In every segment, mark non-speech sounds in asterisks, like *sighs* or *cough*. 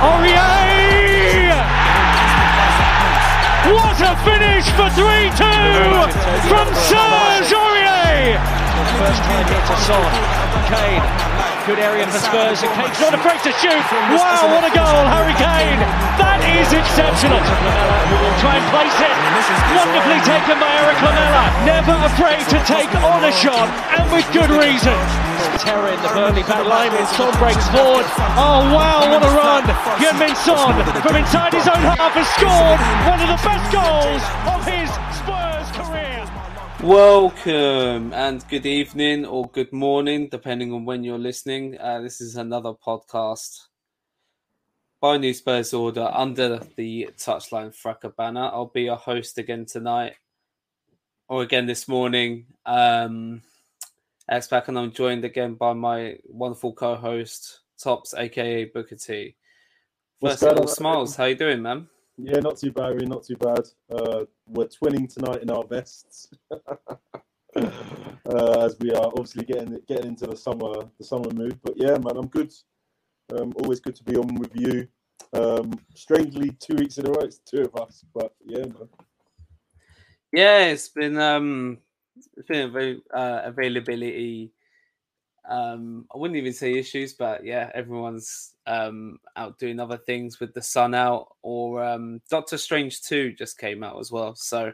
Aurier. What a finish for 3-2 from Serge Aurier. First time here to Son. Kane. Good area for Spurs, and Kane's not afraid to shoot. Wow, what a goal, Harry Kane! That is exceptional. Lamela, who will try and place it. Wonderfully taken by Erik Lamela. Never afraid to take on a shot, and with good reason. Terror in the Burnley back line, Son breaks forward. Oh wow, what a run! Heung-min Son from inside his own half has scored one of the best goals of his Spurs career. Welcome and good evening or good morning, depending on when you're listening. Uh, this is another podcast by New Spurs Order under the Touchline Fracker banner. I'll be your host again tonight or again this morning. Um, X back, and I'm joined again by my wonderful co-host Tops, aka Booker T. First little on? smiles. How you doing, man? Yeah, not too bad, really, not too bad. Uh, we're twinning tonight in our vests, *laughs* uh, as we are obviously getting getting into the summer the summer mood. But yeah, man, I'm good. Um, always good to be on with you. Um, strangely, two weeks in a row, it's two of us. But yeah, man. Yeah, it's been um it's been very uh, availability. Um, I wouldn't even say issues, but yeah, everyone's um out doing other things with the sun out, or um Doctor Strange two just came out as well. So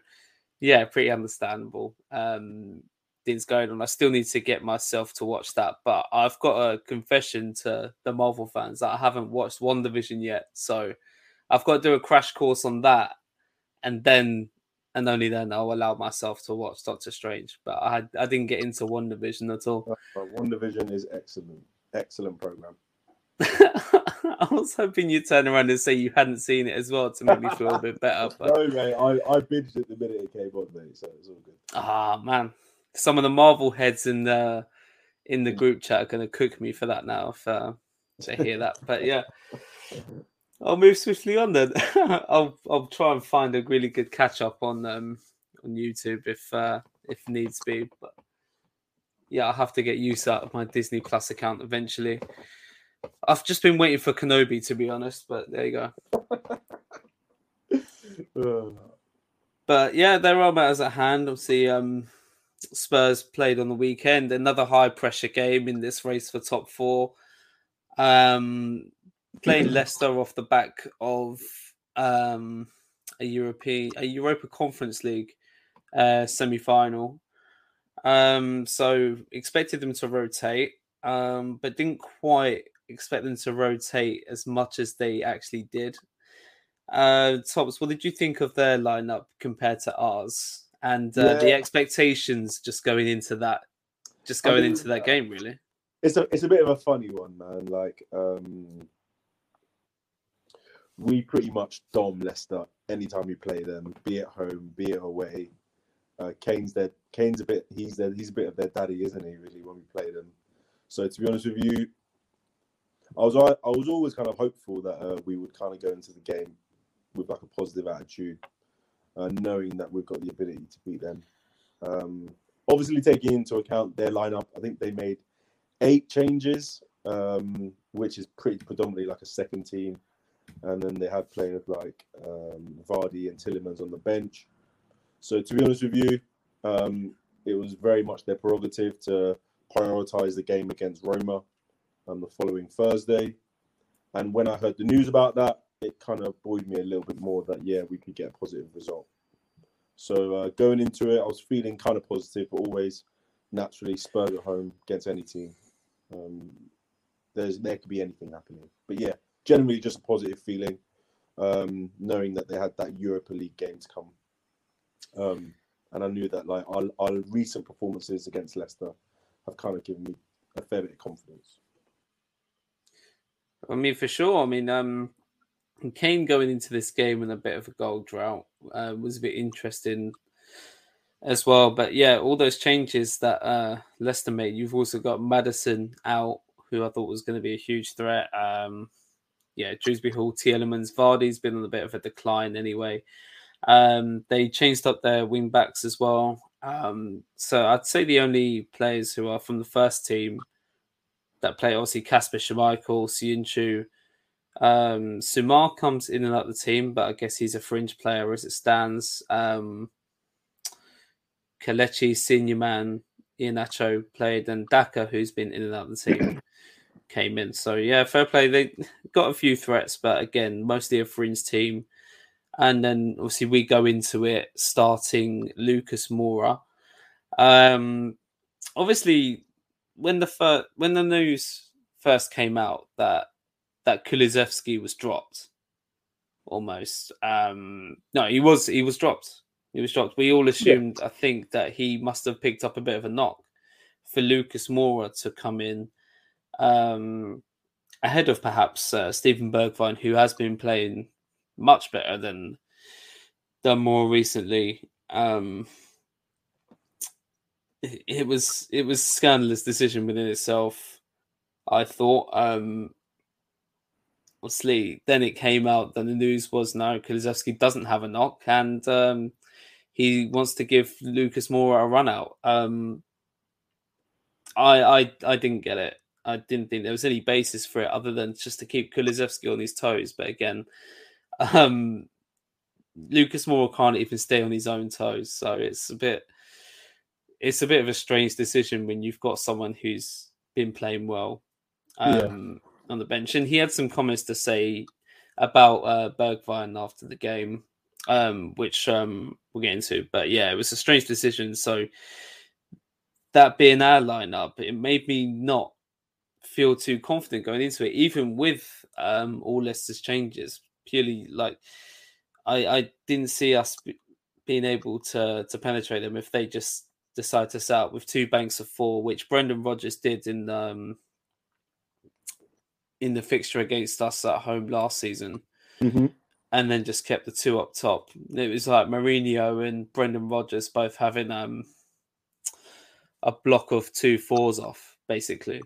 yeah, pretty understandable. Um, things going on. I still need to get myself to watch that, but I've got a confession to the Marvel fans that I haven't watched WandaVision yet, so I've got to do a crash course on that, and then and only then I'll allow myself to watch Doctor Strange. But I had, I didn't get into WandaVision at all. WandaVision is excellent, excellent program. *laughs* I was hoping you'd turn around and say you hadn't seen it as well to make me feel a bit better. *laughs* But No, mate, I, I binged it the minute it came on, mate, so it's all good. ah, man, some of the Marvel heads in the in the group chat are going to cook me for that now if uh, they hear that. But yeah, I'll move swiftly on then. *laughs* I'll I'll try and find a really good catch up on um on YouTube if uh, if needs be. But yeah, I'll have to get used out of my Disney Plus account eventually. I've just been waiting for Kenobi to be honest, but there you go. *laughs* Uh, But yeah, there are matters at hand. Obviously, um, Spurs played on the weekend. Another high pressure game in this race for top four. Um, playing *clears throat* Leicester off the back of um, a European, a Europa Conference League uh, semi final. Um, so expected them to rotate, um, but didn't quite expect them to rotate as much as they actually did. Uh, Tops, what did you think of their lineup compared to ours and uh, yeah. the expectations just going into that, just going into that game, really? It's a it's a bit of a funny one, man. Like, um, we pretty much dom Leicester anytime we play them, be it home, be it away. Uh, Kane's their Kane's a bit he's their, he's a bit of their daddy, isn't he? Really, when we play them. So to be honest with you, I was I was always kind of hopeful that uh, we would kind of go into the game with like a positive attitude, uh, knowing that we've got the ability to beat them. Um, obviously, taking into account their lineup, I think they made eight changes, um, which is pretty predominantly like a second team, and then they had players like um, Vardy and Tielemans on the bench. So to be honest with you, um, it was very much their prerogative to prioritise the game against Roma on the following Thursday. And when I heard the news about that, it kind of buoyed me a little bit more that yeah, we could get a positive result. So uh, going into it, I was feeling kind of positive, but always naturally Spurs at home against any team. Um, there's there could be anything happening, but yeah, generally just a positive feeling, um, knowing that they had that Europa League game to come. Um, and I knew that like our, our recent performances against Leicester have kind of given me a fair bit of confidence. I mean, for sure. I mean, um, Kane going into this game in a bit of a goal drought uh, was a bit interesting as well. But yeah, all those changes that uh, Leicester made. You've also got Maddison out, who I thought was going to be a huge threat. Um, yeah, Dewsbury Hall, Tielemans, Vardy's been on a bit of a decline anyway. Um, they changed up their wing backs as well. Um, so I'd say the only players who are from the first team that play, obviously Kasper Schmeichel, Söyüncü, um, Soumaré comes in and out the team, but I guess he's a fringe player as it stands. Um, Kelechi, Senior Man, Iheanacho played, and Daka, who's been in and out the team, *coughs* came in. So yeah, fair play. They got a few threats, but again, mostly a fringe team. And then obviously we go into it starting Lucas Moura. Um, obviously, when the first when the news first came out that that Kulusevski was dropped, almost. Um, no, he was he was dropped. He was dropped. We all assumed, yeah. I think, that he must have picked up a bit of a knock for Lucas Moura to come in um, ahead of perhaps uh, Steven Bergwijn, who has been playing much better than than more recently. Um, it, it was it was scandalous decision within itself. I thought. Um, obviously, then it came out that the news was no, Kulusevski doesn't have a knock, and um, he wants to give Lucas Moura a run out. Um, I, I I didn't get it. I didn't think there was any basis for it other than just to keep Kulusevski on his toes. But again, um, Lucas Moura can't even stay on his own toes, so it's a bit it's a bit of a strange decision when you've got someone who's been playing well. Um, on the bench, and he had some comments to say about uh, after the game, um, which um, we'll get into. But yeah, it was a strange decision. So that being our lineup, it made me not feel too confident going into it, even with um, all Leicester's changes. Purely like I, I didn't see us being able to to penetrate them if they just decide to set out with two banks of four, which Brendan Rodgers did in um, in the fixture against us at home last season, mm-hmm. and then just kept the two up top. It was like Mourinho and Brendan Rodgers both having um a block of two fours off, basically.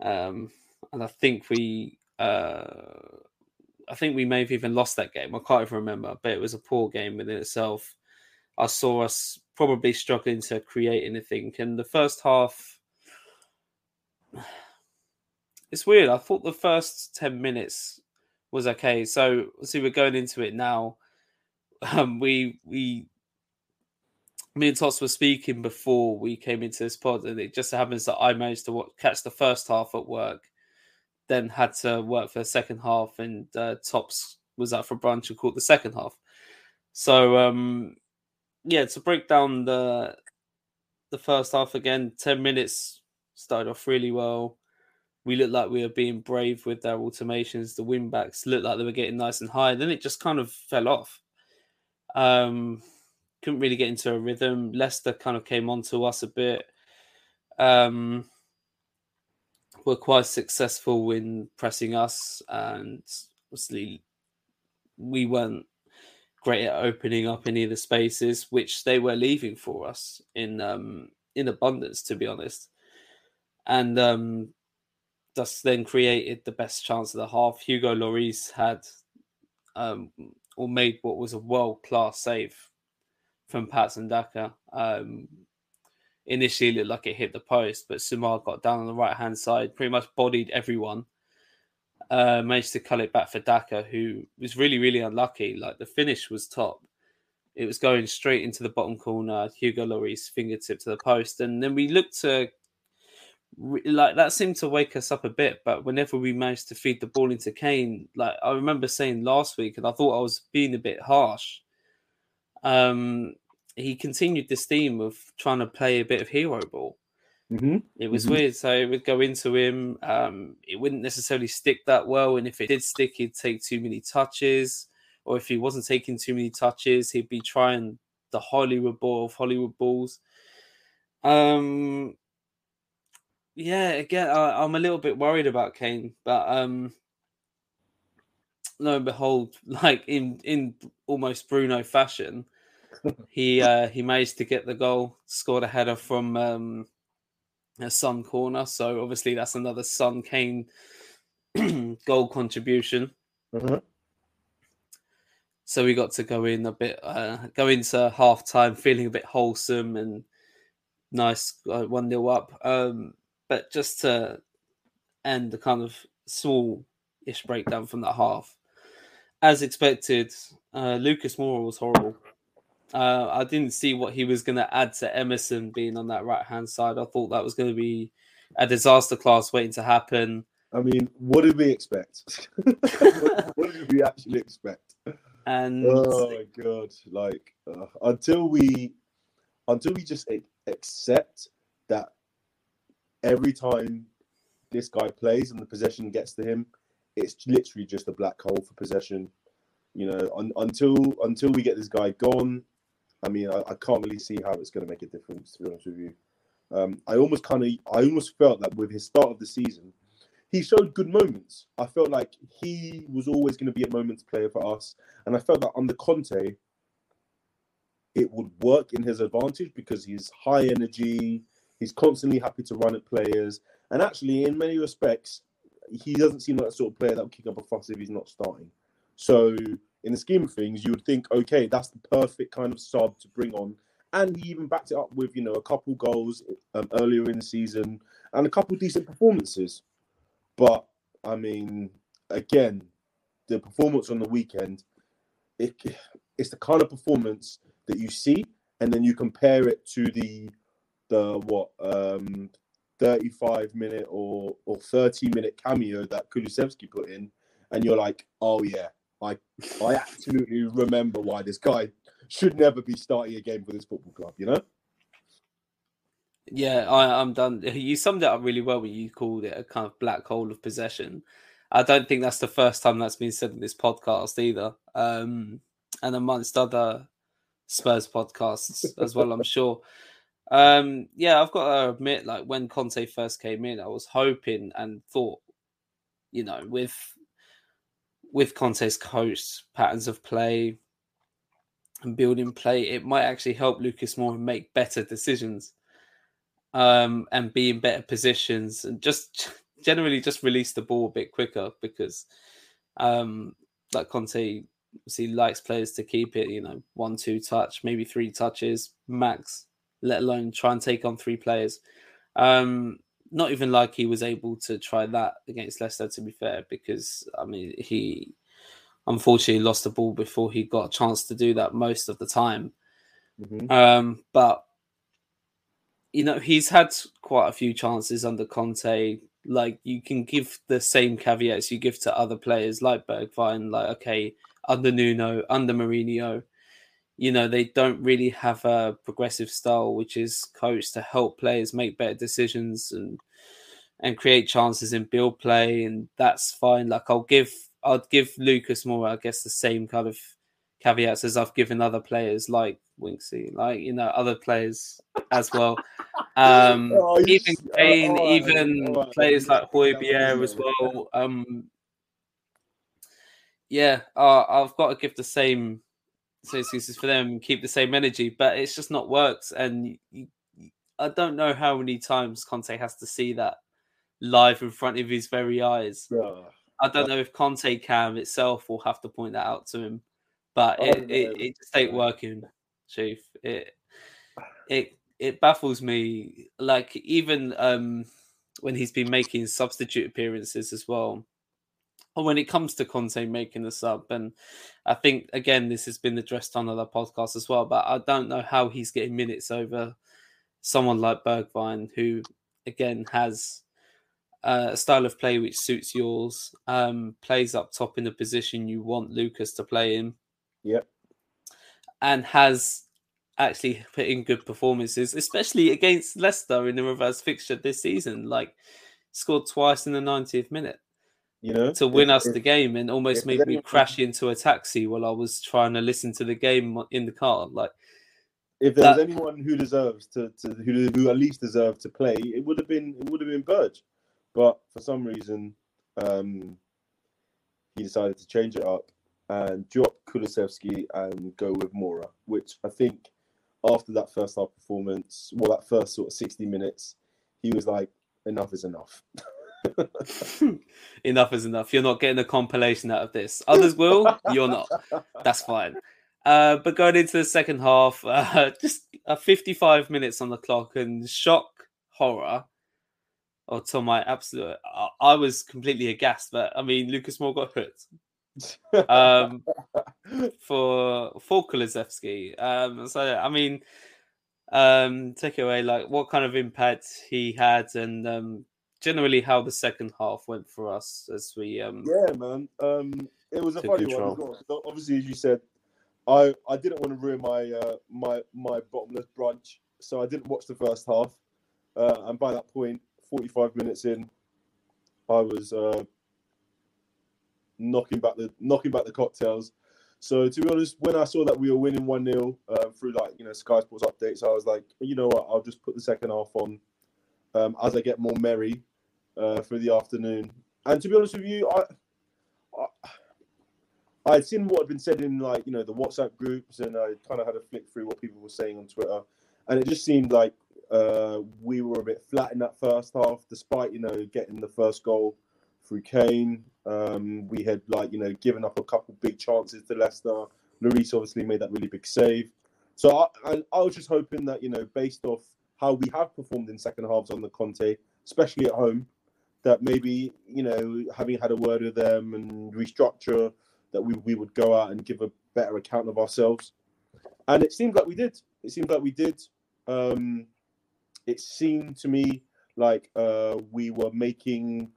Um, and I think we, uh, I think we may have even lost that game. I can't even remember, but it was a poor game within itself. I saw us probably struggling to create anything. And the first half, it's weird. I thought the first 10 minutes was okay. So, see, we're going into it now. Um, we, we, me and Tots were speaking before we came into this pod, and it just happens that I managed to watch, catch the first half at work, then had to work for the second half, and uh, Tops was out for brunch and caught the second half. So, um, yeah, to break down the the first half again, 10 minutes started off really well. We looked like we were being brave with our automations. The wing backs looked like they were getting nice and high. Then it just kind of fell off. Um, couldn't really get into a rhythm. Leicester kind of came on to us a bit. Um, were quite successful in pressing us, and obviously we weren't great at opening up any of the spaces which they were leaving for us in um, in abundance, to be honest. And um, thus then created the best chance of the half. Hugo Lloris had um, or made what was a world class save from Patson Daka. Um, initially looked like it hit the post, but Soumaré got down on the right hand side, pretty much bodied everyone. Uh, managed to cut it back for Daka, who was really, really unlucky. Like the finish was top. It was going straight into the bottom corner, Hugo Lloris fingertip to the post. And then we looked to like that seemed to wake us up a bit. But whenever we managed to feed the ball into Kane, like I remember saying last week, and I thought I was being a bit harsh. Um, he continued this theme of trying to play a bit of hero ball. Mm-hmm. It was Mhm. weird. So it would go into him. Um, it wouldn't necessarily stick that well. And if it did stick, he'd take too many touches. Or if he wasn't taking too many touches, he'd be trying the Hollywood ball of Hollywood balls. Um, yeah, again, I, I'm a little bit worried about Kane, but um, lo and behold, *laughs* like in in almost Bruno fashion, he *laughs* uh, he managed to get the goal, scored a header from um, a Son corner. So obviously that's another Son Kane *clears throat* goal contribution. Uh-huh. So we got to go in a bit, uh, go into half time feeling a bit wholesome and nice, uh, one nil up. Um, but just to end the kind of small-ish breakdown from that half, as expected, uh, Lucas Moura was horrible. Uh, I didn't see what he was going to add to Emerson being on that right hand side. I thought that was going to be a disaster class waiting to happen. I mean, what did we expect? what, *laughs* what did we actually expect? And Oh my god! Like uh, until we, until we just accept that every time this guy plays and the possession gets to him, it's literally just a black hole for possession. You know, un, until until we get this guy gone, I mean, I, I can't really see how it's going to make a difference. To be honest with you, um, I almost kind of, I almost felt that with his start of the season, he showed good moments. I felt like he was always going to be a moments player for us, and I felt that under Conte, it would work in his advantage because he's high energy. He's constantly happy to run at players, and actually, in many respects, he doesn't seem like the sort of player that will kick up a fuss if he's not starting. So, in the scheme of things, you would think, okay, that's the perfect kind of sub to bring on. And he even backed it up with, you know, a couple goals um, earlier in the season and a couple decent performances. But I mean, again, the performance on the weekend, it, it's the kind of performance that you see, and then you compare it to the the what um 35 minute or or 30 minute cameo that Kulusevski put in, and you're like, oh yeah, I I absolutely remember why this guy should never be starting a game for this football club, you know? Yeah, I, I'm done. You summed it up really well when you called it a kind of black hole of possession. I don't think that's the first time that's been said in this podcast either. Um, and amongst other Spurs podcasts as well, I'm *laughs* sure. Um, yeah, I've got to admit, like when Conte first came in, I was hoping and thought, you know, with with Conte's coach patterns of play and building play, it might actually help Lucas Moura make better decisions um, and be in better positions and just *laughs* generally just release the ball a bit quicker because um, like Conte he likes players to keep it, you know, one, two touch, maybe three touches max, let alone try and take on three players. Um, not even like he was able to try that against Leicester, to be fair, because I mean he unfortunately lost the ball before he got a chance to do that most of the time. Mhm. Um, but you know, he's had quite a few chances under Conte. Like you can give the same caveats you give to other players like Bergwijn, like okay, under Nuno, under Mourinho, you know, they don't really have a progressive style, which is coached to help players make better decisions and and create chances in build play, and that's fine. Like I'll give I'd give Lucas Moura I guess, the same kind of caveats as I've given other players like Winksy, like you know, other players as well. *laughs* Um, oh, even Kane, oh, even oh, players like Højbjerg as well. Um, yeah, uh, I've got to give the same excuses for them, keep the same energy, but it's just not worked. And you, I don't know how many times Conte has to see that live in front of his very eyes. I don't know if Conte Cam itself will have to point that out to him, but it, it, it just ain't working, Chief. It it it baffles me. Like even um when he's been making substitute appearances as well when it comes to Conte making the sub, and I think again this has been addressed on other podcasts as well, but I don't know how he's getting minutes over someone like Bergwijn, who again has a style of play which suits yours, um, plays up top in the position you want Lucas to play in. Yep. And has actually put in good performances, especially against Leicester in the reverse fixture this season. Like scored twice in the 90th minute you know, to win if, us if, the game and almost made me crash into a taxi while I was trying to listen to the game in the car. Like, if there's anyone who deserves to, to who, who at least deserved to play, it would have been it would have been Burge, but for some reason, um, he decided to change it up and drop Kulusevski and go with Moura, which I think after that first half performance, well, that first sort of 60 minutes, he was like, enough is enough. *laughs* *laughs* enough is enough. You're not getting a compilation out of this. Others will. You're not. That's fine. Uh, but going into the second half, *laughs* uh, just uh, 55 minutes on the clock and shock horror. Or to my absolute, I, I was completely aghast. But I mean, Lucas Moura got hurt um, *laughs* for for Kulusevski. Um, so I mean, um, take away like what kind of impact he had, and um, generally how the second half went for us as we um yeah man. Um it was a funny control. one obviously as you said i i didn't want to ruin my uh my my bottomless brunch so i didn't watch the first half. Uh and by that point 45 minutes in i was uh knocking back the knocking back the cocktails. So to be honest, when I saw that we were winning one 0 uh, through like you know Sky Sports updates, I was like, you know what, I'll just put the second half on um, as I get more merry uh, for the afternoon. And to be honest with you, I, I I'd seen what had been said in like you know the WhatsApp groups, and I kind of had a flick through what people were saying on Twitter, and it just seemed like uh, we were a bit flat in that first half, despite you know getting the first goal through Kane. Um, we had like you know given up a couple big chances to Leicester. Lloris obviously made that really big save. So I, I, I was just hoping that you know based off how we have performed in second halves on the Conte, especially at home, that maybe you know having had a word with them and restructure that we, we would go out and give a better account of ourselves. And it seemed like we did. It seemed like we did. Um, it seemed to me like uh, we were making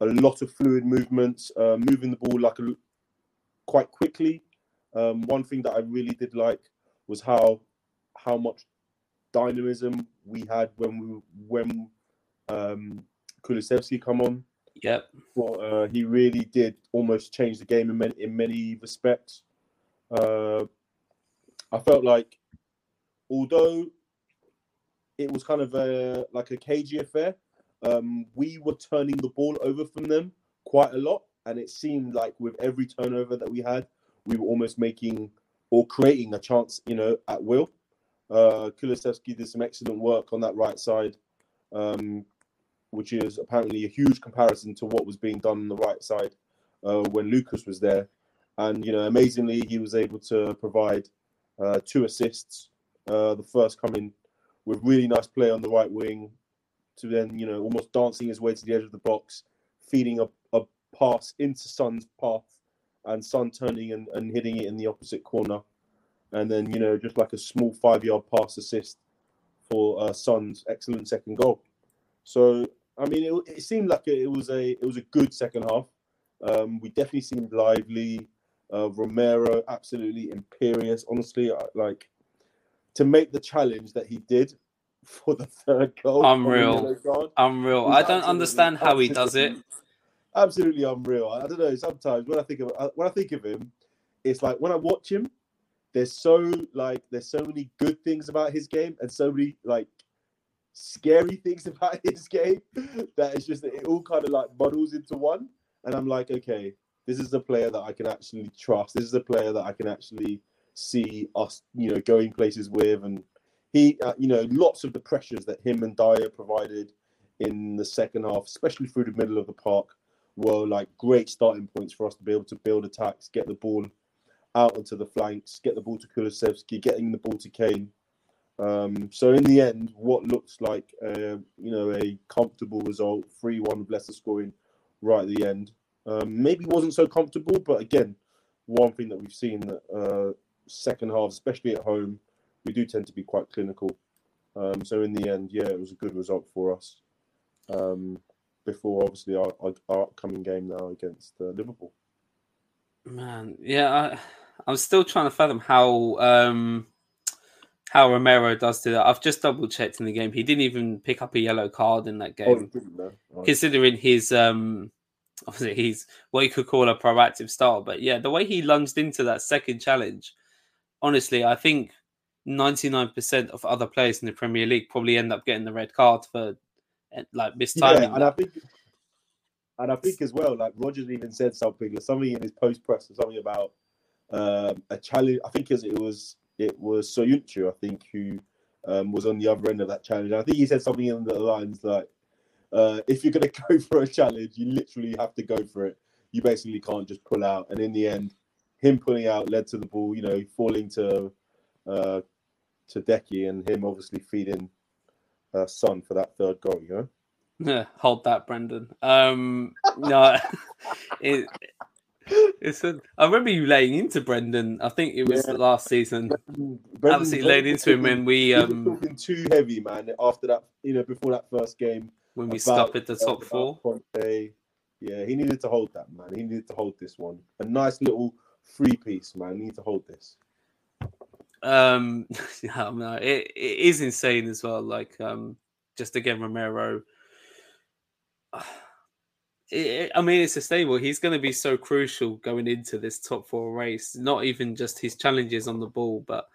a lot of fluid movements uh, moving the ball like a, quite quickly. Um, one thing that i really did like was how how much dynamism we had when we when um, Kulusevski come on. Yep. Well, uh, he really did almost change the game in many, in many respects. Uh, I felt like, although it was kind of a like a cagey affair, um, we were turning the ball over from them quite a lot, and it seemed like with every turnover that we had, we were almost making or creating a chance, you know, at will. Uh, Kulusevski did some excellent work on that right side. Um, which is apparently a huge comparison to what was being done on the right side uh, when Lucas was there. And you know, amazingly, he was able to provide uh, two assists. Uh, the first coming with really nice play on the right wing, to then you know almost dancing his way to the edge of the box, feeding a, a pass into Son's path, and Son turning and, and hitting it in the opposite corner, and then you know just like a small five-yard pass assist for uh, Son's excellent second goal. So I mean, it, it seemed like it was a it was a good second half. Um, we definitely seemed lively. Uh, Romero, absolutely imperious. Honestly, I, like to make the challenge that he did *laughs* for the third goal. Unreal. Unreal. I don't understand how he does it. Absolutely unreal. I don't know. Sometimes when I think of uh, when I think of him, it's like when I watch him, there's so like there's so many good things about his game and so many like scary things *laughs* about his game that it's just it all kind of like muddles into one. And I'm like, okay, this is a player that I can actually trust. This is a player that I can actually see us, you know, going places with. And he, uh, you know, lots of the pressures that him and Dier provided in the second half, especially through the middle of the park, were like great starting points for us to be able to build attacks, get the ball out onto the flanks, get the ball to Kulusevski, getting the ball to Kane. Um, so in the end, what looks like uh, you know a comfortable result, three-one Leicester scoring right at the end, um, maybe wasn't so comfortable, but again, one thing that we've seen that uh, second half, especially at home, we do tend to be quite clinical. Um, so in the end, yeah, it was a good result for us. Um, before obviously our, our, our, upcoming game now against uh, Liverpool. Man, yeah, I, I'm still trying to fathom how um, how Romero does do that. I've just double checked in the game; he didn't even pick up a yellow card in that oh, game, oh, right. considering his um, obviously he's what you could call a proactive style. But yeah, the way he lunged into that second challenge, honestly, I think 99% of other players in the Premier League probably end up getting the red card for eh, like mistiming. Yeah, and I think, and I think as well, like Rodgers even said something, something in his post press, or something about um, a challenge. I think it was it was Soyuncu, I think, who um, was on the other end of that challenge. I think he said something in the lines like, uh, "If you're going *laughs* to go for a challenge, you literally have to go for it. You basically can't just pull out." And in the end, him pulling out led to the ball, you know, falling to uh, to Deki, and him obviously feeding uh, Son for that third goal. You know. Yeah, *laughs* hold that, Brendan. Um, no, *laughs* it, it's a, I remember you laying into Brendan. I think it was yeah. last season. Brendan, Absolutely laid into him when we um talking too heavy, man. After that, you know, before that first game, when we stopped at the top four. Conte. Yeah, he needed to hold that, man. He needed to hold this one. A nice little free piece, man. He need to hold this. Um, *laughs* yeah, no, it, it is insane as well. Like, um, just again, Romero. *sighs* I mean, it's sustainable. He's going to be so crucial going into this top four race. Not even just his challenges on the ball, but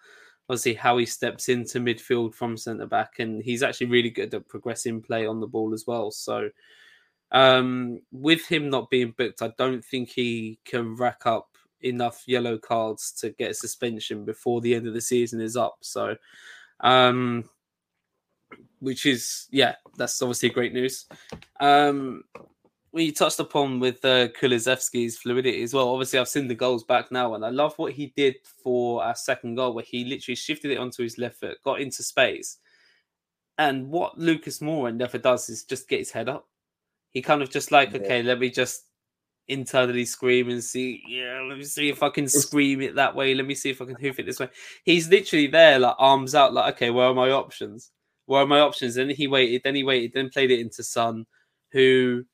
obviously how he steps into midfield from centre back, and he's actually really good at progressing play on the ball as well. So, um, with him not being booked, I don't think he can rack up enough yellow cards to get a suspension before the end of the season is up. So, um, which is yeah, that's obviously great news. Um, we touched upon with uh, Kulusevski's fluidity as well. Obviously, I've seen the goals back now, and I love what he did for our second goal, where he literally shifted it onto his left foot, got into space. And what Lucas Moura never does is just get his head up. He kind of just like, yeah. okay, let me just internally scream and see, yeah, let me see if I can scream it that way. Let me see if I can hoof it this way. He's literally there, like arms out, like, okay, where are my options? Where are my options? And he waited, then he waited, then played it into Son, who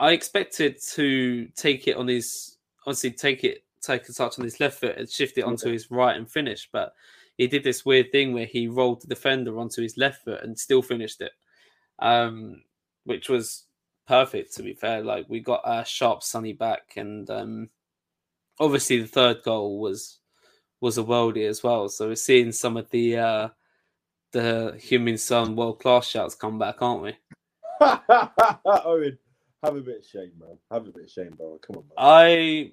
I expected to take it on his obviously take it take a touch on his left foot and shift it onto his right and finish, but he did this weird thing where he rolled the defender onto his left foot and still finished it, um, which was perfect to be fair. Like we got a sharp Sonny back, and um, obviously the third goal was was a worldie as well. So we're seeing some of the uh, the Heung-min Son world class shouts come back, aren't we? *laughs* Owen, have a bit of shame, man. Have a bit of shame, bro. Come on, man. I.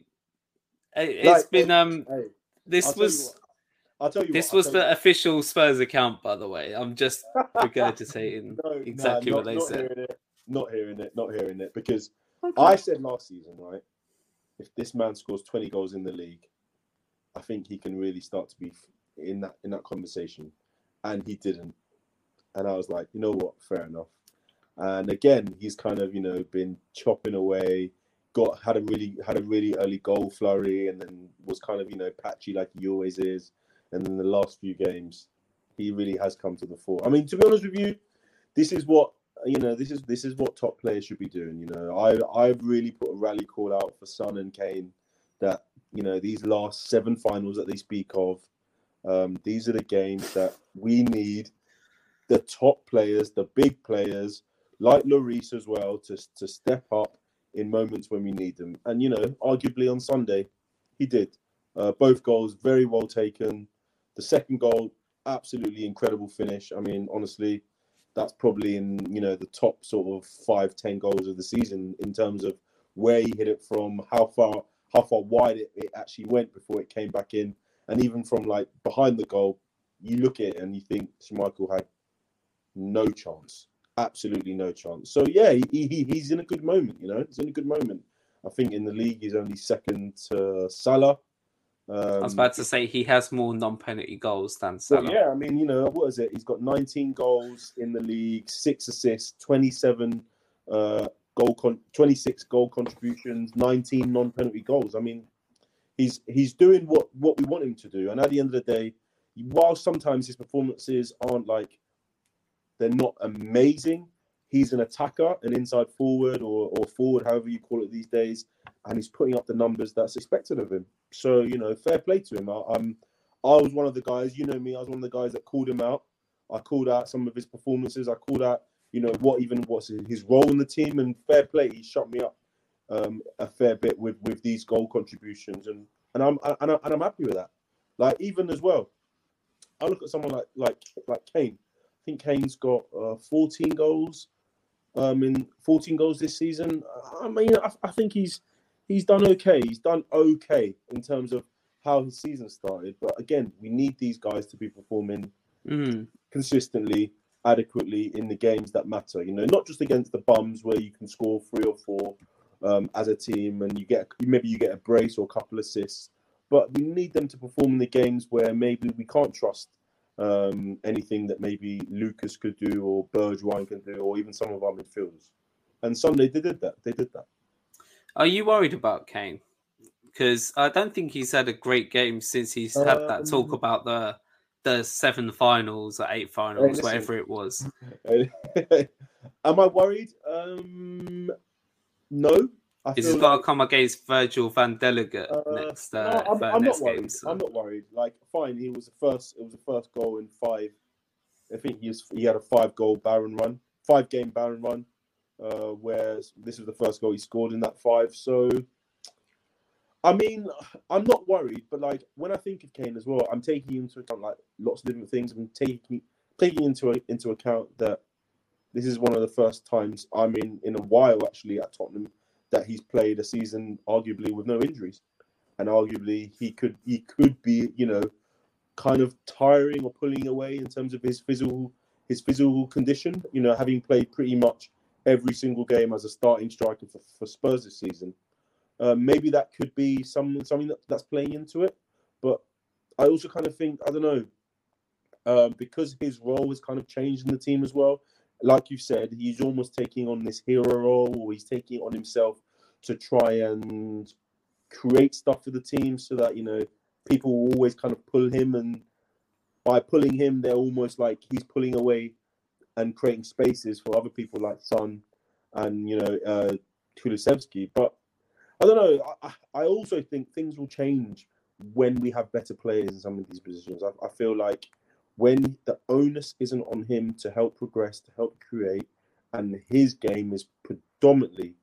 It's like, been um. Hey, this I'll was. I'll tell you. This what, was the you. official Spurs account, by the way. I'm just *laughs* regurgitating no, exactly nah, not, what they not said. Hearing it, not hearing it. Not hearing it. Because okay. I said last season, right? If this man scores 20 goals in the league, I think he can really start to be in that in that conversation, and he didn't. And I was like, you know what? Fair enough. And again, he's kind of you know been chopping away. Got had a really had a really early goal flurry, and then was kind of you know patchy like he always is. And then the last few games, he really has come to the fore. I mean, to be honest with you, this is what you know. This is this is what top players should be doing. You know, I I've really put a rally call out for Son and Kane that you know, these last seven finals that they speak of, um, these are the games that we need the top players, the big players, like Lloris as well, to, to step up in moments when we need them. And, you know, arguably on Sunday, he did. Uh, both goals very well taken. The second goal, absolutely incredible finish. I mean, honestly, that's probably in you know the top sort of five, ten goals of the season in terms of where he hit it from, how far how far wide it, it actually went before it came back in, and even from like behind the goal, you look at it and you think Schmeichel had no chance, absolutely no chance. So yeah, he, he, he's in a good moment. You know, he's in a good moment. I think in the league he's only second to Salah. Um, I was about to say he has more non-penalty goals than Salah. yeah, I mean, you know, what is it? He's got 19 goals in the league, six assists, 27 uh, goal, con- 26 goal contributions, 19 non-penalty goals. I mean, he's he's doing what what we want him to do. And at the end of the day, while sometimes his performances aren't like they're not amazing, he's an attacker, an inside forward or or forward, however you call it these days, and he's putting up the numbers that's expected of him. So you know, fair play to him. I, I'm, I was one of the guys. You know me. I was one of the guys that called him out. I called out some of his performances. I called out, you know, what even what's his role in the team. And fair play, he shut me up um, a fair bit with with these goal contributions, and and I'm and, I, and I'm happy with that. Like even as well, I look at someone like like like Kane. I think Kane's got uh, 14 goals um, in 14 goals this season. I mean, I, I think he's he's done okay. He's done okay in terms of how his season started. But again, we need these guys to be performing mm. consistently, adequately in the games that matter. You know, not just against the bums where you can score three or four um, as a team and you get maybe you get a brace or a couple assists. But we need them to perform in the games where maybe we can't trust um, anything that maybe Lucas could do or Bergwijn can do or even some of our midfielders. And Sunday they did that. They did that. Are you worried about Kane? Because I don't think he's had a great game since he's had um, that talk um, about the the seven finals or eight finals, whatever it was. *laughs* Am I worried? Um, no. Is it got to come against Virgil van Dijk uh, next? Uh, no, I'm, I'm not worried. Game, so. I'm not worried. Like, fine, he was the first. It was the first goal in five. I think he was, he had a five goal barren run, five game barren run uh, whereas this is the first goal he scored in that five. So, I mean, I'm not worried, but like when I think of Kane as well, I'm taking into account like lots of different things. I'm taking taking into into account that this is one of the first times I'm in in a while actually at Tottenham that he's played a season arguably with no injuries, and arguably he could he could be you know kind of tiring or pulling away in terms of his physical his physical condition. You know, having played pretty much every single game as a starting striker for, for Spurs this season. Uh, maybe that could be some something that, that's playing into it, but I also kind of think I don't know uh, because his role has kind of changed in the team as well. Like you said, he's almost taking on this hero role, or he's taking on himself to try and create stuff for the team, so that you know people will always kind of pull him, and by pulling him, they're almost like he's pulling away and creating spaces for other people like Son and you know uh, Kulusevski. But I don't know. I, I also think things will change when we have better players in some of these positions. I, I feel like when the onus isn't on him to help progress, to help create, and his game is predominantly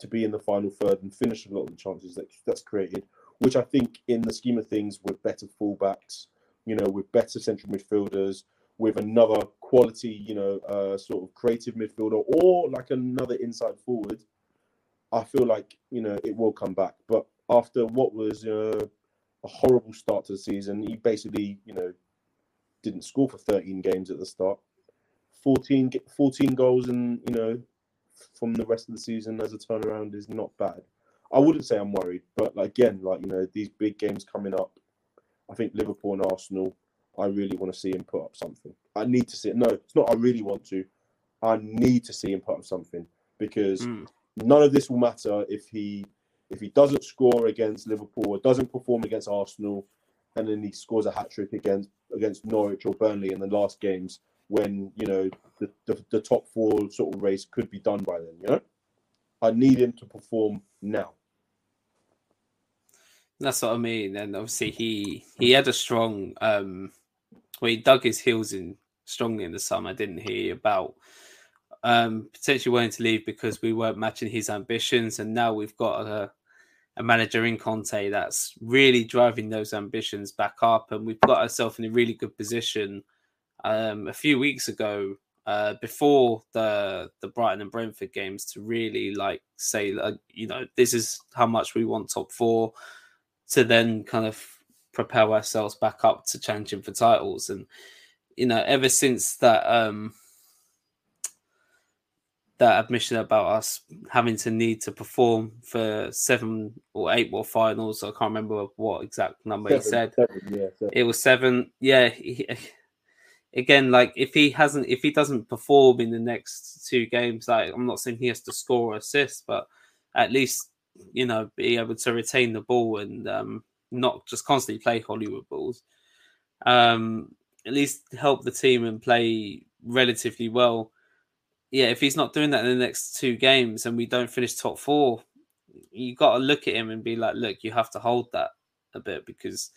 to be in the final third and finish a lot of the chances that that's created, which I think in the scheme of things with better fullbacks, you know, with better central midfielders, with another quality, you know, uh, sort of creative midfielder or like another inside forward, I feel like you know it will come back. But after what was uh, a horrible start to the season, he basically you know didn't score for 13 games at the start. 14, 14 goals and you know from the rest of the season as a turnaround is not bad. I wouldn't say I'm worried, but again, like you know, these big games coming up, I think Liverpool and Arsenal I really want to see him put up something. I need to see it. No, it's not. I really want to. I need to see him put up something because mm. none of this will matter if he if he doesn't score against Liverpool or doesn't perform against Arsenal, and then he scores a hat trick against against Norwich or Burnley in the last games when you know the, the, the top four sort of race could be done by then. You know, I need him to perform now. That's what I mean. And obviously he he had a strong um well he dug his heels in strongly in the summer, didn't he, about um potentially wanting to leave because we weren't matching his ambitions and now we've got a a manager in Conte that's really driving those ambitions back up and we've got ourselves in a really good position. Um a few weeks ago uh, before the the Brighton and Brentford games to really like say uh, you know this is how much we want top four to then kind of propel ourselves back up to challenging for titles and you know ever since that um that admission about us having to need to perform for seven or eight more finals i can't remember what exact number seven, he said seven, yeah, seven. it was seven yeah he, again, like if he hasn't, if he doesn't perform in the next two games, like I'm not saying he has to score or assist, but at least you know be able to retain the ball and um, not just constantly play Hollywood balls. Um, at least help the team and play relatively well. Yeah, if he's not doing that in the next two games and we don't finish top four, you got to look at him and be like, look, you have to hold that a bit because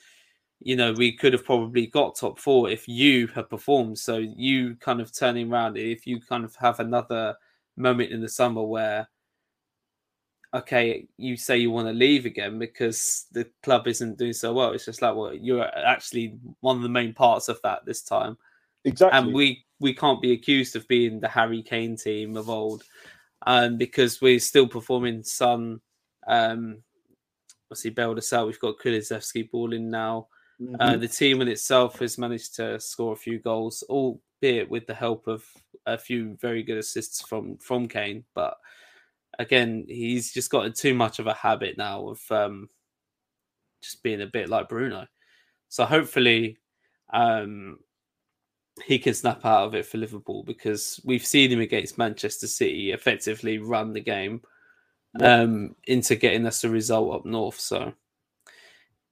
you know, we could have probably got top four if you have performed. So you kind of turning around, if you kind of have another moment in the summer where, okay, you say you want to leave again because the club isn't doing so well. It's just like, well, you're actually one of the main parts of that this time. Exactly. And we we can't be accused of being the Harry Kane team of old, um, because we're still performing some. Um, obviously, bailed us out. We've got Kulusevski balling now. Mm-hmm. Uh, the team in itself has managed to score a few goals, albeit with the help of a few very good assists from from Kane. But again, he's just gotten too much of a habit now of um, just being a bit like Bruno. So hopefully, um, he can snap out of it for Liverpool because we've seen him against Manchester City effectively run the game um, into getting us a result up north. So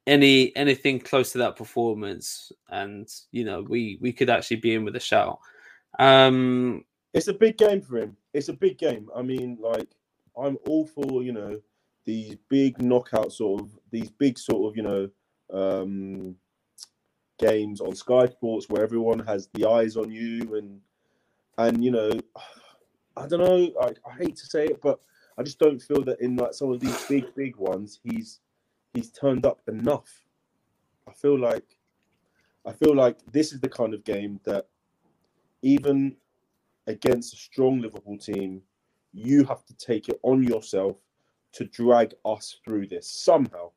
any anything close to that performance, and you know we we could actually be in with a shout. Um, it's a big game for him. It's a big game. I mean, like I'm all for you know these big knockout sort of these big sort of you know um, games on Sky Sports where everyone has the eyes on you and and you know I don't know I, I hate to say it but I just don't feel that in like some of these big big ones he's he's turned up enough. I feel like I feel like this is the kind of game that even against a strong Liverpool team, you have to take it on yourself to drag us through this somehow.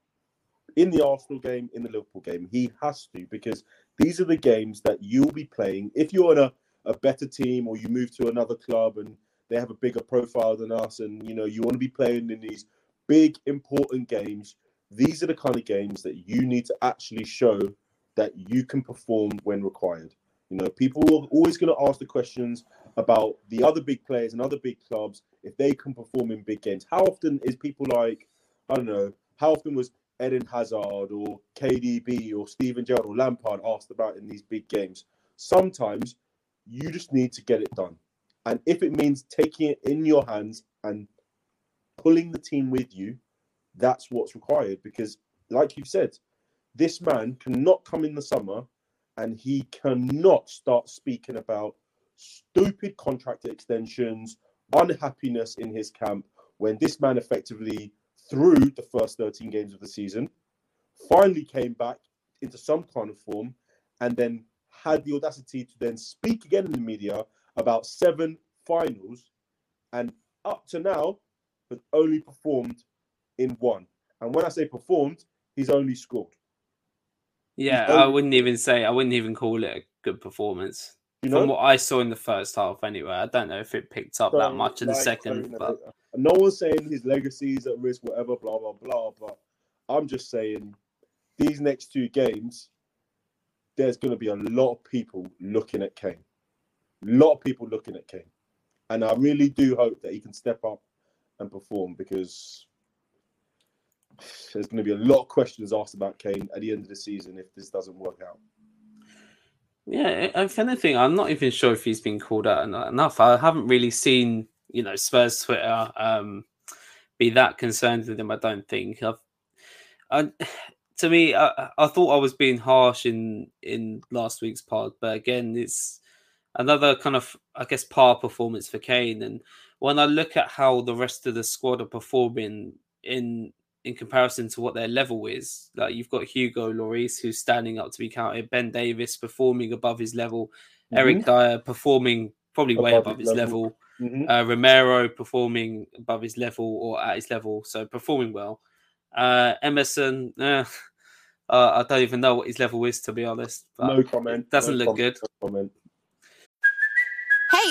In the Arsenal game, in the Liverpool game, he has to because these are the games that you'll be playing. If you're in a, a better team or you move to another club and they have a bigger profile than us, and you know you want to be playing in these big important games, these are the kind of games that you need to actually show that you can perform when required. You know, people are always going to ask the questions about the other big players and other big clubs if they can perform in big games. How often is people like, I don't know, how often was Eden Hazard or KDB or Steven Gerrard or Lampard asked about in these big games? Sometimes you just need to get it done. And if it means taking it in your hands and pulling the team with you, that's what's required because, like you've said, this man cannot come in the summer and he cannot start speaking about stupid contract extensions, unhappiness in his camp when this man effectively through the first 13 games of the season finally came back into some kind of form and then had the audacity to then speak again in the media about seven finals and up to now has only performed in one. And when I say performed, he's only scored. Yeah, only... I wouldn't even say I wouldn't even call it a good performance. You know? From what I saw in the first half, anyway, I don't know if it picked up so, that much in like, the second. But no one's saying his legacy is at risk, whatever, blah blah blah. But I'm just saying, these next two games, there's going to be a lot of people looking at Kane. A lot of people looking at Kane, and I really do hope that he can step up and perform because there's going to be a lot of questions asked about Kane at the end of the season if this doesn't work out. Yeah, if anything, I'm not even sure if he's been called out enough. I haven't really seen, you know, Spurs Twitter um, be that concerned with him. I don't think. I've, And *sighs* to me, I, I thought I was being harsh in in last week's pod, but again, it's another kind of I guess par performance for Kane. And when I look at how the rest of the squad are performing in in comparison to what their level is, like you've got Hugo Lloris who's standing up to be counted, Ben Davies performing above his level, mm-hmm. Eric Dier performing probably above way above his level. level. Mm-hmm. Uh, Romero performing above his level or at his level, so performing well. Uh, Emerson, *laughs* uh, I don't even know what his level is to be honest. no comment. Doesn't no look comment, good. No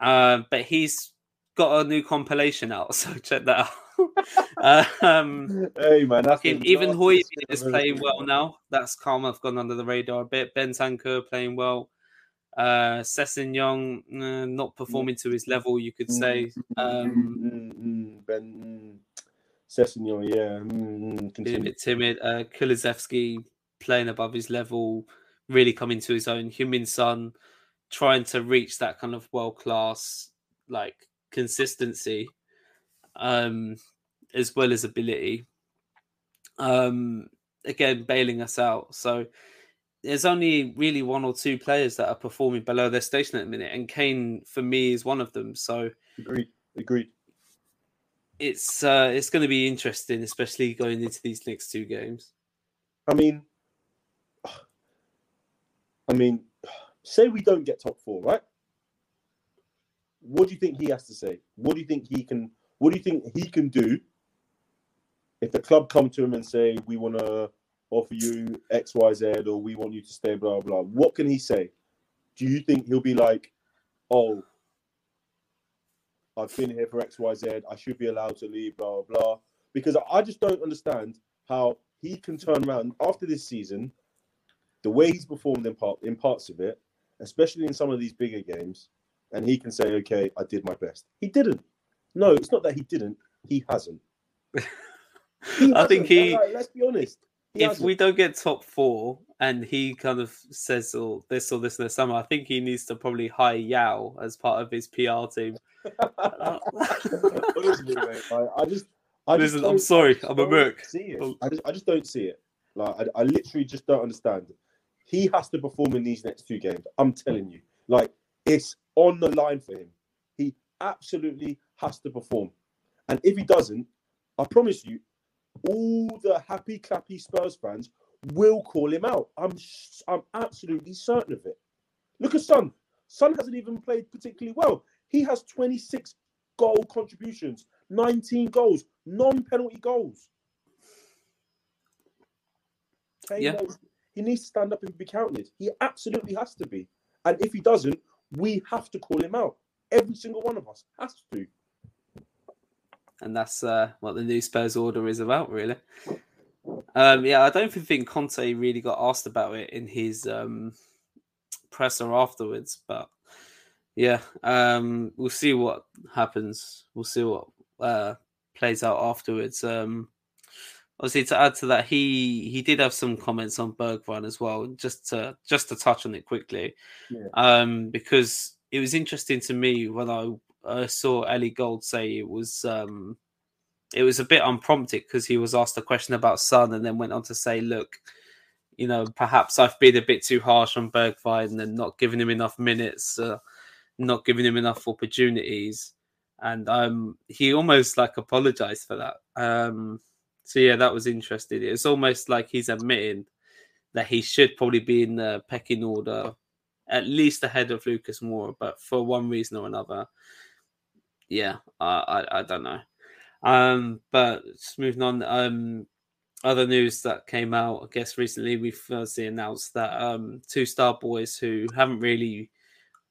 Uh, but he's got a new compilation out, *laughs* so check that out. *laughs* um, hey man, even Hoy is playing well now. That's calm. I've gone under the radar a bit. Bentancur playing well. Uh, Young uh, not performing to his level, you could say. Um, mm, mm, mm, ben, Sessegnon, yeah. Mm, a bit timid. Uh, Kulusevski playing above his level, really coming to his own. Heung-min Son trying to reach that kind of world class like consistency, um, as well as ability. Um, again, bailing us out. So there's only really one or two players that are performing below their station at the minute, and Kane for me is one of them. So agreed, agreed it's uh, it's going to be interesting, especially going into these next two games. I mean, *sighs* I mean, say we don't get top four, right? What do you think he has to say? What do you think he can? What do you think he can do if the club come to him and say we want to offer you X, Y, Z, or we want you to stay, blah blah? What can he say? Do you think he'll be like, oh, I've been here for X, Y, Z. I should be allowed to leave, blah, blah. Because I just don't understand how he can turn around after this season, the way he's performed in part in parts of it, especially in some of these bigger games, and he can say, "Okay, I did my best." He didn't. No, it's not that he didn't. He hasn't. *laughs* He hasn't. I think he. Right, let's be honest. if hasn't. we don't get top four, and he kind of says oh, this or this in the summer, I think he needs to probably hire Yao as part of his PR team. *laughs* Honestly, mate, I, I, just, I Listen, I'm sorry, I'm a merc. See it. Oh. I just, I just don't see it. Like, I, I literally just don't understand. He has to perform in these next two games. I'm telling you, like, it's on the line for him. He absolutely has to perform, and if he doesn't, I promise you, all the happy clappy Spurs fans will call him out. I'm I'm absolutely certain of it. Look at Son. Son hasn't even played particularly well. He has 26 goal contributions, 19 goals, non-penalty goals. Okay, yeah. He needs to stand up and be counted. He absolutely has to be. And if he doesn't, we have to call him out. Every single one of us has to. And that's uh, what the new Spurs order is about, really. Um, yeah, I don't think Conte really got asked about it in his um, presser afterwards, but yeah, um, we'll see what happens. We'll see what uh, plays out afterwards. Um, obviously, to add to that, he he did have some comments on Bergwijn as well. Just to just to touch on it quickly, yeah. um, because it was interesting to me when I uh, saw Ellie Gold say it was um, it was a bit unprompted because he was asked a question about Son and then went on to say, "Look." You know, perhaps I've been a bit too harsh on Bergwijn and not giving him enough minutes. Uh, not giving him enough opportunities. And um, he almost like apologized for that. Um, so yeah, that was interesting. It's almost like he's admitting that he should probably be in the pecking order, at least ahead of Lucas Moura, but for one reason or another, yeah, I I, I don't know. Um, but just moving on, um, other news that came out, I guess recently, we've firstly announced that um, two star boys who haven't really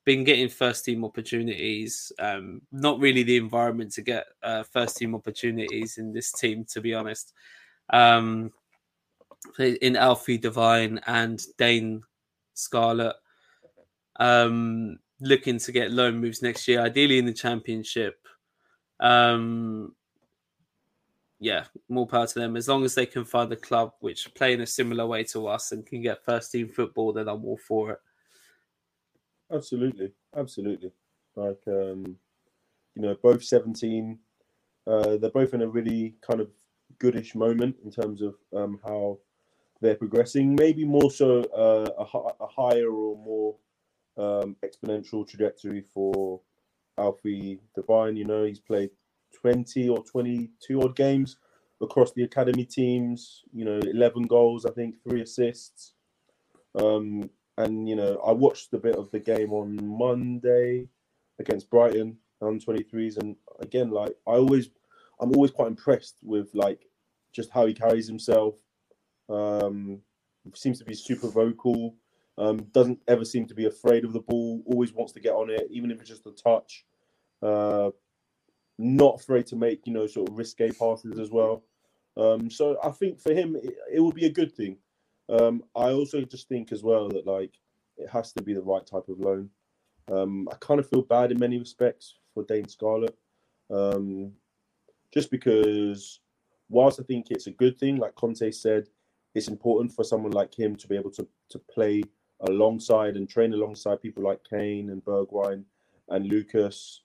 been getting first team opportunities. Um, not really the environment to get uh, first team opportunities in this team, to be honest. Um, in Alfie Devine and Dane Scarlett. Um, looking to get loan moves next year, ideally in the championship. Um, yeah, more power to them. As long as they can find a club which play in a similar way to us and can get first team football, then I'm all for it. Absolutely, absolutely. Like um, you know, both 17. Uh, they're both in a really kind of goodish moment in terms of um, how they're progressing. Maybe more so uh, a, a, higher or more um, exponential trajectory for Alfie Devine. You know, he's played 20 or 22 odd games across the academy teams. You know, 11 goals, I think, three assists. Um, and you know, I watched a bit of the game on Monday against Brighton on 23s, and again, like I always, I'm always quite impressed with like just how he carries himself. Um, seems to be super vocal. Um, doesn't ever seem to be afraid of the ball. Always wants to get on it, even if it's just a touch. Uh, not afraid to make you know sort of risque passes as well. Um, so I think for him it, it would be a good thing. Um, I also just think as well that like it has to be the right type of loan. Um, I kind of feel bad in many respects for Dane Scarlett, um, just because whilst I think it's a good thing, like Conte said, it's important for someone like him to be able to to play alongside and train alongside people like Kane and Bergwijn and Lucas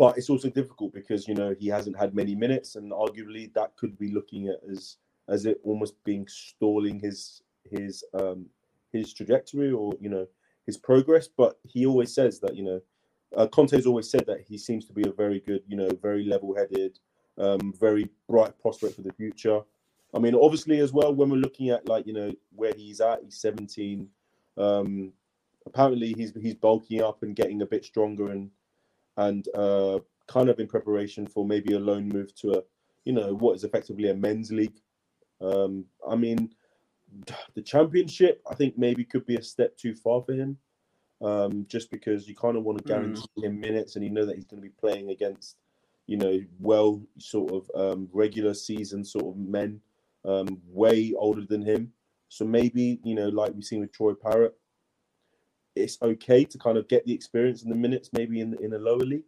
but it's also difficult because you know he hasn't had many minutes, and arguably that could be looking at as as it almost being stalling his his um his trajectory or you know his progress. But he always says that you know uh, Conte's always said that he seems to be a very good, you know, very level-headed, um, very bright prospect for the future. I mean, obviously as well when we're looking at like you know where he's at, he's 17. Um, apparently he's he's bulking up and getting a bit stronger and and uh, kind of in preparation for maybe a loan move to a, you know, what is effectively a men's league. Um, I mean, the championship, I think maybe could be a step too far for him, um, just because you kind of want to hmm. guarantee mm. him minutes, and you know that he's going to be playing against, you know, well, sort of um, regular season sort of men, um, way older than him. So maybe you know, like we've seen with Troy Parrott, it's okay to kind of get the experience in the minutes, maybe in in a lower league,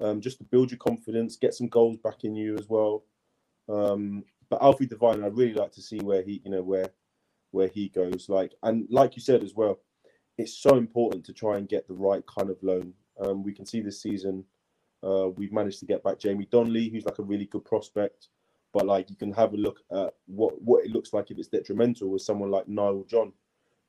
um, just to build your confidence, get some goals back in you as well. Um, but Alfie Devine, I'd really like to see where he, you know, where where he goes. Like and like you said as well, it's so important to try and get the right kind of loan. Um, we can see this season uh, we've managed to get back Jamie Donley, who's like a really good prospect. But like you can have a look at what what it looks like if it's detrimental with someone like Nile John,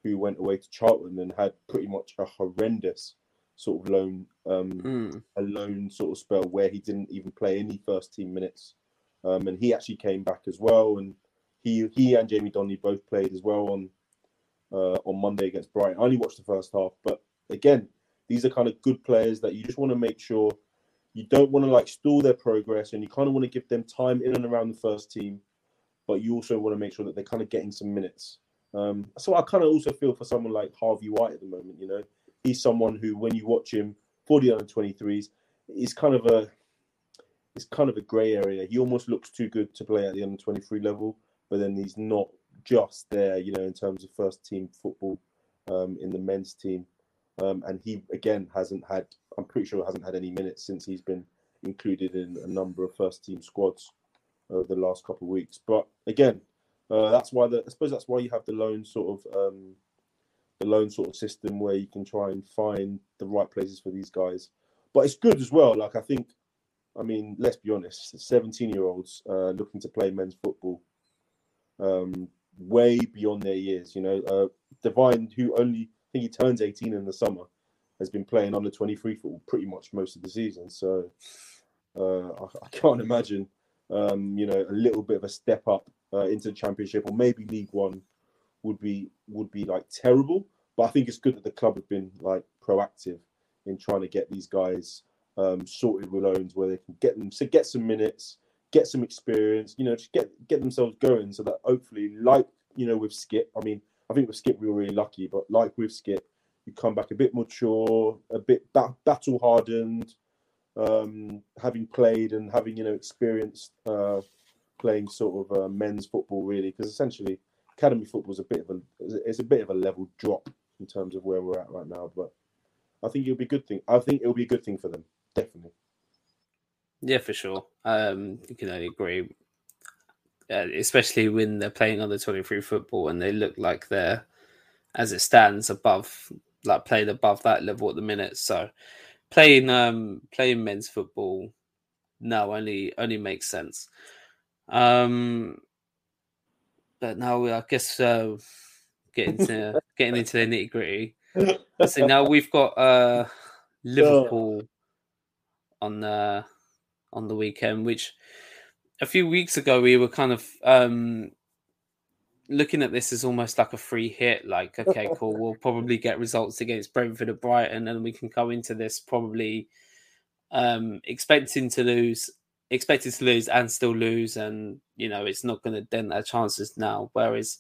who went away to Charlton and had pretty much a horrendous sort of loan um, mm. a loan sort of spell where he didn't even play any first team minutes. Um, and he actually came back as well, and he he and Jamie Donley both played as well on uh, on Monday against Brighton. I only watched the first half, but again, these are kind of good players that you just want to make sure you don't want to like stall their progress, and you kind of want to give them time in and around the first team, but you also want to make sure that they're kind of getting some minutes. Um, so I kind of also feel for someone like Harvey White at the moment. You know, he's someone who, when you watch him for the under 23s, is kind of a it's kind of a grey area. He almost looks too good to play at the under 23 level, but then he's not just there, you know, in terms of first team football um, in the men's team. Um, and he again hasn't had, I'm pretty sure, hasn't had any minutes since he's been included in a number of first team squads over the last couple of weeks. But again, uh, that's why the, I suppose that's why you have the loan sort of um, the loan sort of system where you can try and find the right places for these guys. But it's good as well. Like I think, I mean, let's be honest, seventeen-year-olds uh, looking to play men's football, um, way beyond their years. You know, uh, Devine, who only I think he turns eighteen in the summer, has been playing under twenty-three football pretty much most of the season. So uh, I, I, can't imagine, um, you know, a little bit of a step up uh, into the championship or maybe League One would be would be like terrible. But I think it's good that the club have been like proactive in trying to get these guys um, sorted with loans where they can get them so get some minutes, get some experience, you know, just get get themselves going so that hopefully, like you know, with Skip, I mean, I think with Skip we were really lucky, but like with Skip, you come back a bit mature, a bit ba- battle hardened, um, having played and having you know experienced uh, playing sort of uh, men's football really, because essentially academy football is a bit of a it's a bit of a level drop in terms of where we're at right now. But I think it'll be a good thing. I think it'll be a good thing for them, definitely. Yeah, for sure. Um, you can only agree, uh, especially when they're playing under twenty three football and they look like they're, as it stands, above like playing above that level at the minute. So playing um playing men's football now only only makes sense. Um, but now we, I guess uh, getting to *laughs* getting into the nitty gritty. So now we've got uh Liverpool on the on the weekend, which a few weeks ago we were kind of um looking at this as almost like a free hit. Like, okay, *laughs* cool, we'll probably get results against Brentford or Brighton, and we can go into this probably um expecting to lose expected to lose and still lose and you know it's not going to dent our chances now whereas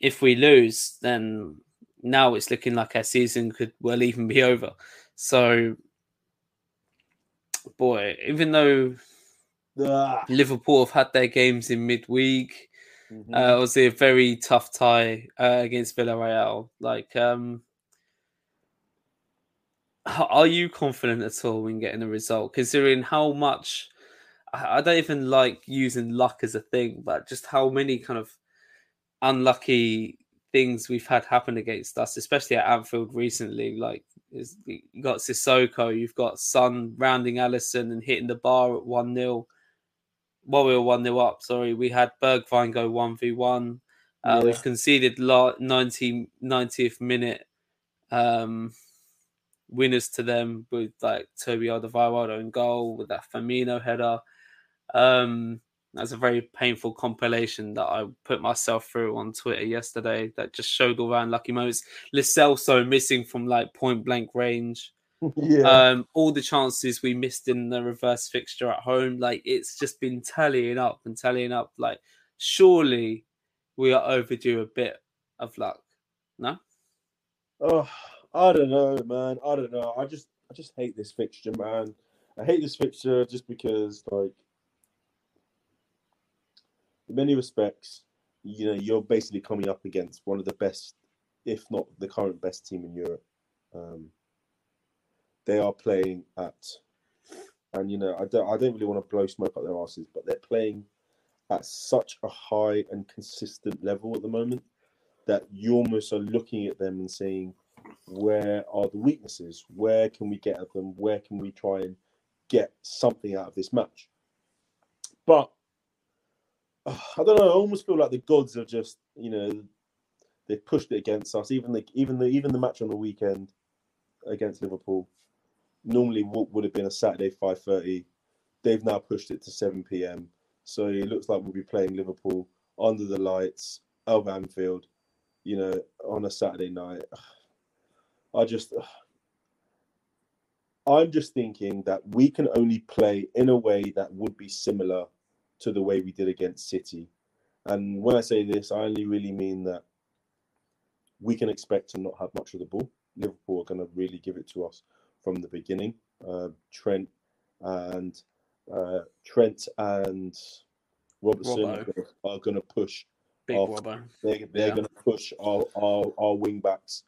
if we lose then now it's looking like our season could well even be over so boy even though Ah, liverpool have had their games in midweek mhm. uh, it was a very tough tie uh, against villarreal like um are you confident at all in getting a result considering how much I don't even like using luck as a thing, but just how many kind of unlucky things we've had happen against us, especially at Anfield recently. Like is you got Sissoko, you've got Son rounding Alisson and hitting the bar at one 0 While we were one 0 up, sorry, we had Bergwijn go one v one. Uh, Yeah. We've conceded la- 90, 90th minute um, winners to them with like Toby Alderweireld in goal with that Firmino header. Um, that's a very painful compilation that I put myself through on Twitter yesterday that just showed all our unlucky moments. Lo Celso missing from like point blank range. *laughs* yeah. Um, all the chances we missed in the reverse fixture at home, like it's just been tallying up and tallying up. Like, surely we are overdue a bit of luck. No, Oh, I don't know, man. I don't know. I just, I just hate this fixture, man. I hate this fixture just because, like, in many respects, you know, you're basically coming up against one of the best, if not the current best team in Europe. Um, they are playing at, and you know, I don't, I don't really want to blow smoke up their asses, but they're playing at such a high and consistent level at the moment that you almost are looking at them and saying, where are the weaknesses? Where can we get at them? Where can we try and get something out of this match? But I don't know. I almost feel like the gods have just, you know, they've pushed it against us. Even the even the even the match on the weekend against Liverpool normally what would have been a Saturday five thirty. They've now pushed it to seven p.m. So it looks like we'll be playing Liverpool under the lights of Anfield, you know, on a Saturday night. *sighs* I just, *sighs* I'm just thinking that we can only play in a way that would be similar to the way we did against City. And when I say this, I only really mean that we can expect to not have much of the ball. Liverpool are going to really give it to us from the beginning. Uh, Trent and uh, Trent and Robertson Robbo. are going to push big Robbo. they're, they're Yeah. going to push our, our, our wing backs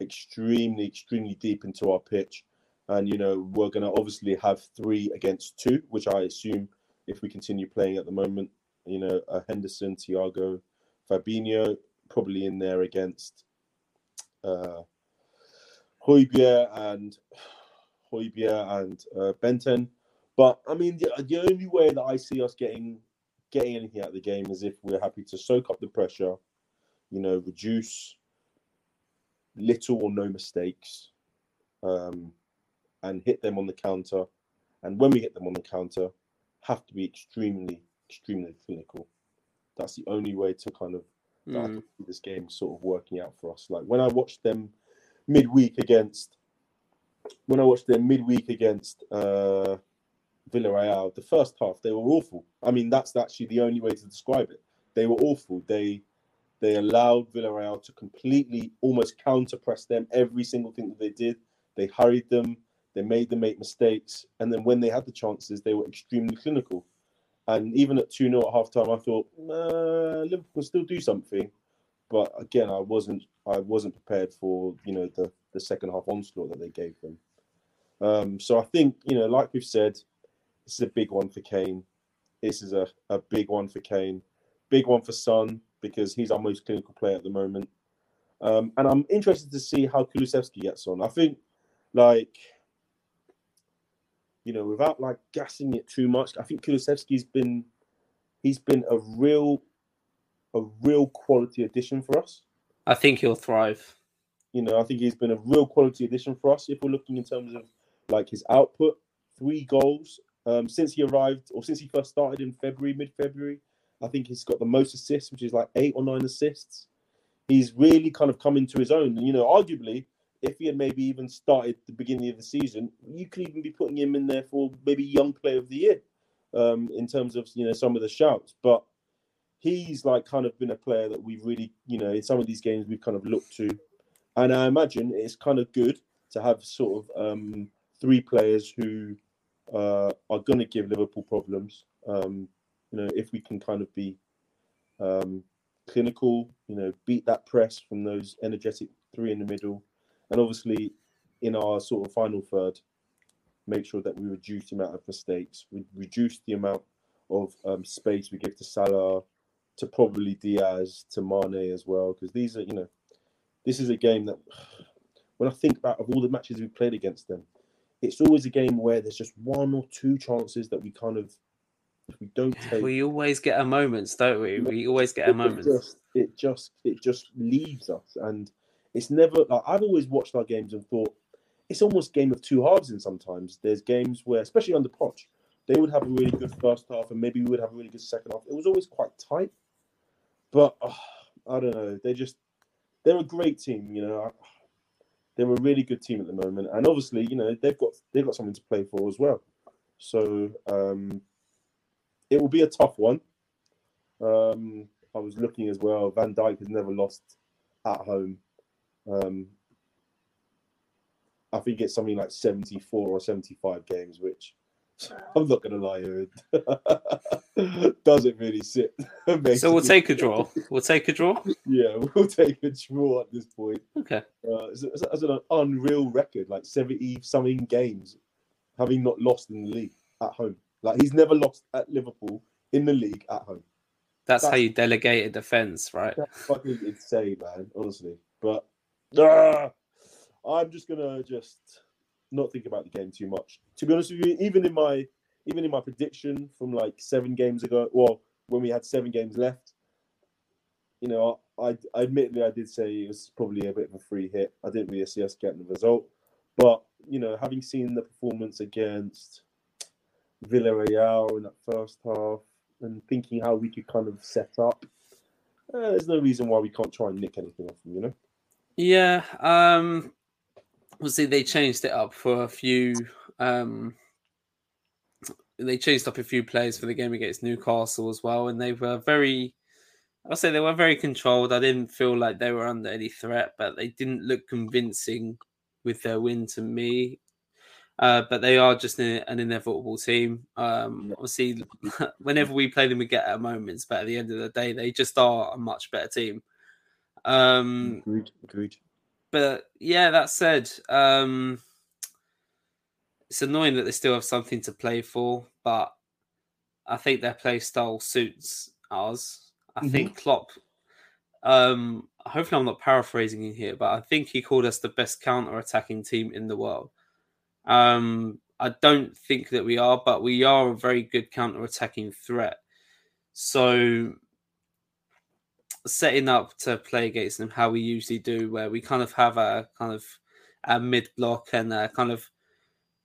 extremely, extremely deep into our pitch. And, you know, we're going to obviously have three against two, which I assume if we continue playing at the moment, you know, uh, Henderson, Thiago, Fabinho, probably in there against uh, Hojbjerg and *sighs* Hojbjerg and uh, Benton. But I mean, the, the only way that I see us getting getting anything out of the game is if we're happy to soak up the pressure, you know, reduce little or no mistakes, um, and hit them on the counter. And when we hit them on the counter, have to be extremely, extremely clinical. That's the only way to kind of Mm. this game sort of working out for us. Like when I watched them midweek against, when I watched them midweek against uh, Villarreal, the first half they were awful. I mean, that's actually the only way to describe it. They were awful. They they allowed Villarreal to completely almost counter press them every single thing that they did. They hurried them. They made them make mistakes, and then when they had the chances, they were extremely clinical. And even at 2 0 at half time, I thought, uh, Liverpool can still do something. But again, I wasn't I wasn't prepared for, you know, the, the second half onslaught that they gave them. Um, so I think, you know, like we've said, this is a big one for Kane. This is a, a big one for Kane. Big one for Son because he's our most clinical player at the moment. Um, and I'm interested to see how Kulusevski gets on. I think, like, you know, without like gassing it too much, I think Kulusevski's been he's been a real a real quality addition for us. I think he'll thrive. You know, I think he's been a real quality addition for us. If we're looking in terms of like his output, three goals um, since he arrived or since he first started in February, mid February. I think he's got the most assists, which is like eight or nine assists. He's really kind of come into his own. And, you know, arguably, if he had maybe even started the beginning of the season, you could even be putting him in there for maybe young player of the year um, in terms of, you know, some of the shouts. But he's like kind of been a player that we've really, you know, in some of these games we've kind of looked to. And I imagine it's kind of good to have sort of um, three players who uh, are going to give Liverpool problems. Um, you know, if we can kind of be um, clinical, you know, beat that press from those energetic three in the middle, and obviously in our sort of final third, make sure that we reduce the amount of mistakes, we reduce the amount of um, space we give to Salah, to probably Diaz, to Mane as well, because these are, you know, this is a game that *sighs* when I think about of all the matches we played against them, it's always a game where there's just one or two chances that we kind of we don't *sighs* take. We always get our moments don't we? We always get our moments. it just it just it just leaves us. And it's never like i've always watched our games and thought it's almost game of two halves and sometimes there's games where especially under Poch, they would have a really good first half and maybe we would have a really good second half it was always quite tight but oh, i don't know they just they're a great team you know they're a really good team at the moment and obviously you know they've got they've got something to play for as well so um it will be a tough one. Um, I was looking as well. Van Dijk has never lost at home. Um, I think it's something like 74 or 75 games, which *laughs* I'm not going to lie. *laughs* Doesn't really sit. *laughs* so we'll take a draw. We'll take a draw. Yeah, we'll take a draw at this point. Okay. Uh, it's, it's, it's an unreal record, like 70 something games, having not lost in the league at home. Like he's never lost at Liverpool in the league at home. That's, that's how you delegate a defense, right? That's fucking insane, man. Honestly, but I'm just gonna just not think about the game too much. To be honest with you, even in my even in my prediction from like seven games ago, well, when we had seven games left, you know, I, I admittedly I did say it was probably a bit of a free hit. I didn't really see us getting the result, but you know, having seen the performance against Villarreal in that first half and thinking how we could kind of set up. Uh, there's no reason why we can't try and nick anything off them, you know? Yeah. Um, we'll see, they changed it up for a few. Um, they changed up a few players for the game against Newcastle as well, and they were very. I'll say they were very controlled. I didn't feel like they were under any threat, but they didn't look convincing with their win to me. Uh, but they are just an, an inevitable team. Um, obviously, *laughs* whenever we play them, we get our moments, but at the end of the day, they just are a much better team. Um, agreed, agreed. But yeah, that said, um, it's annoying that they still have something to play for, but I think their play style suits ours. I mm-hmm. think Klopp. Um, hopefully, I'm not paraphrasing in here, but I think he called us the best counter-attacking team in the world. Um, I don't think that we are, but we are a very good counter-attacking threat. So setting up to play against them how we usually do, where we kind of have a kind of a mid block and a kind of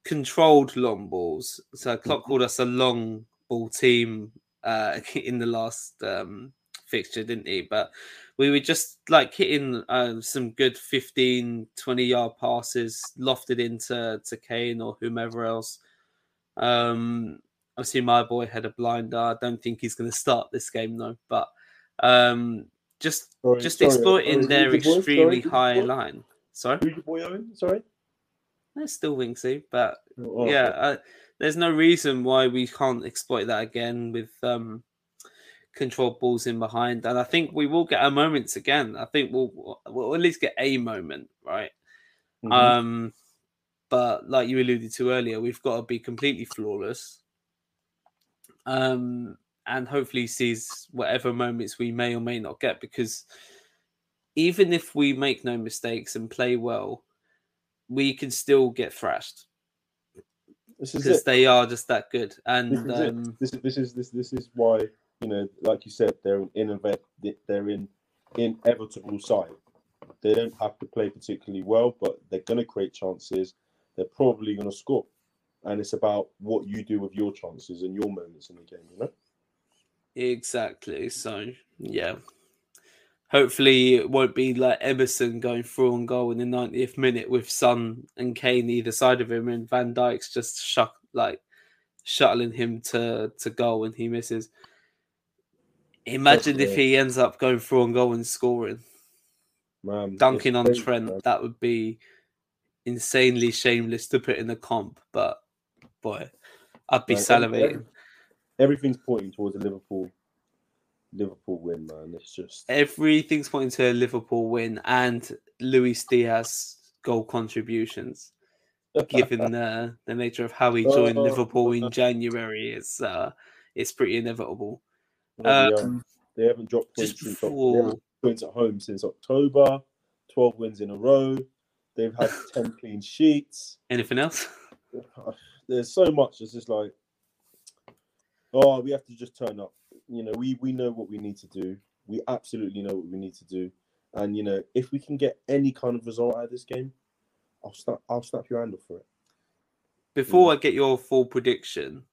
controlled long balls. So Klopp mm-hmm. called us a long ball team uh, *laughs* in the last um, fixture, didn't he? But we were just like hitting uh, some good 15, 20 yard passes, lofted into to Kane or whomever else. Um, obviously, my boy had a blinder. I don't think he's going to start this game though, but um, just sorry, just sorry, exploiting sorry, their extremely high line. Sorry, who's your boy Owen? Sorry, it's still Winksy, but oh, yeah, uh, there's no reason why we can't exploit that again with um, controlled balls in behind, and I think we will get our moments again. I think we'll we'll at least get a moment, right? Mhm. Um, but like you alluded to earlier, we've got to be completely flawless. Um, and hopefully sees whatever moments we may or may not get because even if we make no mistakes and play well, we can still get thrashed this is because they are just that good. This And is um, This is this is this this is why you know, like you said, they're an innovate. They're in inevitable side. They don't have to play particularly well, but they're going to create chances. They're probably going to score, and it's about what you do with your chances and your moments in the game. You know. Exactly. So yeah. Hopefully it won't be like Emerson going through on goal in the 90th minute with Son and Kane either side of him and Van Dijk's just shuck like shuttling him to, to goal and he misses. Imagine if he ends up going through on goal and scoring. Man, Dunking on crazy, Trent, man. that would be insanely shameless to put in the comp, but boy, I'd be Man, salivating. Everything's pointing towards a Liverpool, Liverpool win, man. It's just everything's pointing to a Liverpool win and Luis Diaz goal contributions. *laughs* Given the the nature of how he joined Oh. Liverpool in *laughs* January, it's uh, it's pretty inevitable. Hell. Um, they haven't dropped points just since before, haven't points at home since October. Twelve wins in a row. They've had *laughs* ten clean sheets. anything else? There's so much. It's just like, oh, we have to just turn up. You know, we we know what we need to do. We absolutely know what we need to do. And you know, if we can get any kind of result out of this game, I'll snap. I'll snap your hand off for it. Before mm. I get your full prediction,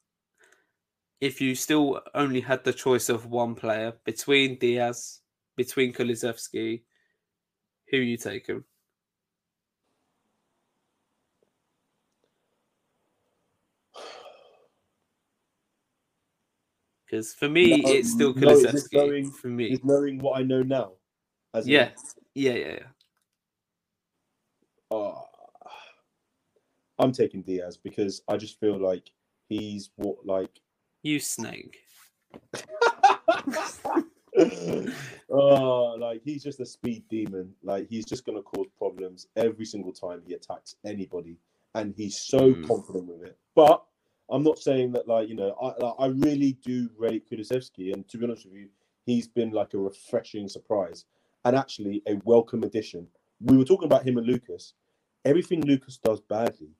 if you still only had the choice of one player between Diaz, between Kulusevski, who you taking? Because for me, No, it's still no, knowing- for me, Is knowing what I know now. As yeah, yeah, yeah, yeah. Oh, I'm taking Diaz because I just feel like he's what like You snake. oh *laughs* like he's just a speed demon. Like he's just gonna cause problems every single time he attacks anybody, and he's so Mm. confident with it. But I'm not saying that like you know I like, I really do rate Kulusevski, and to be honest with you, he's been like a refreshing surprise and actually a welcome addition. We were talking about him and Lucas. Everything Lucas does badly,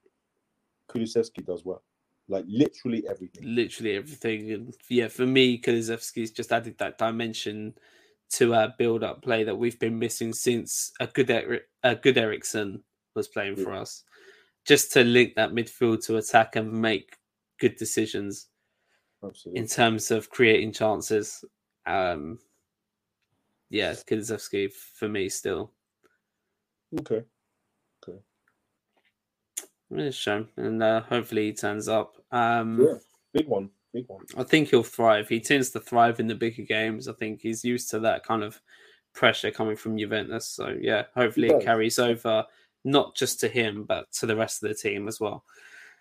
Kulusevski does well. Like literally everything. literally everything. And yeah, for me, Kulusevski's just added that dimension to our build-up play that we've been missing since a good a good Eriksen was playing mm. for us. Just to link that midfield to attack and make good decisions Absolutely. in terms of creating chances. Um, yeah, Kulusevski for me still. Okay. Okay. It's a shame, and uh, hopefully he turns up. Um, Yeah. Big one. Big one. I think he'll thrive. He tends to thrive in the bigger games. I think he's used to that kind of pressure coming from Juventus. So yeah, hopefully it carries over not just to him but to the rest of the team as well.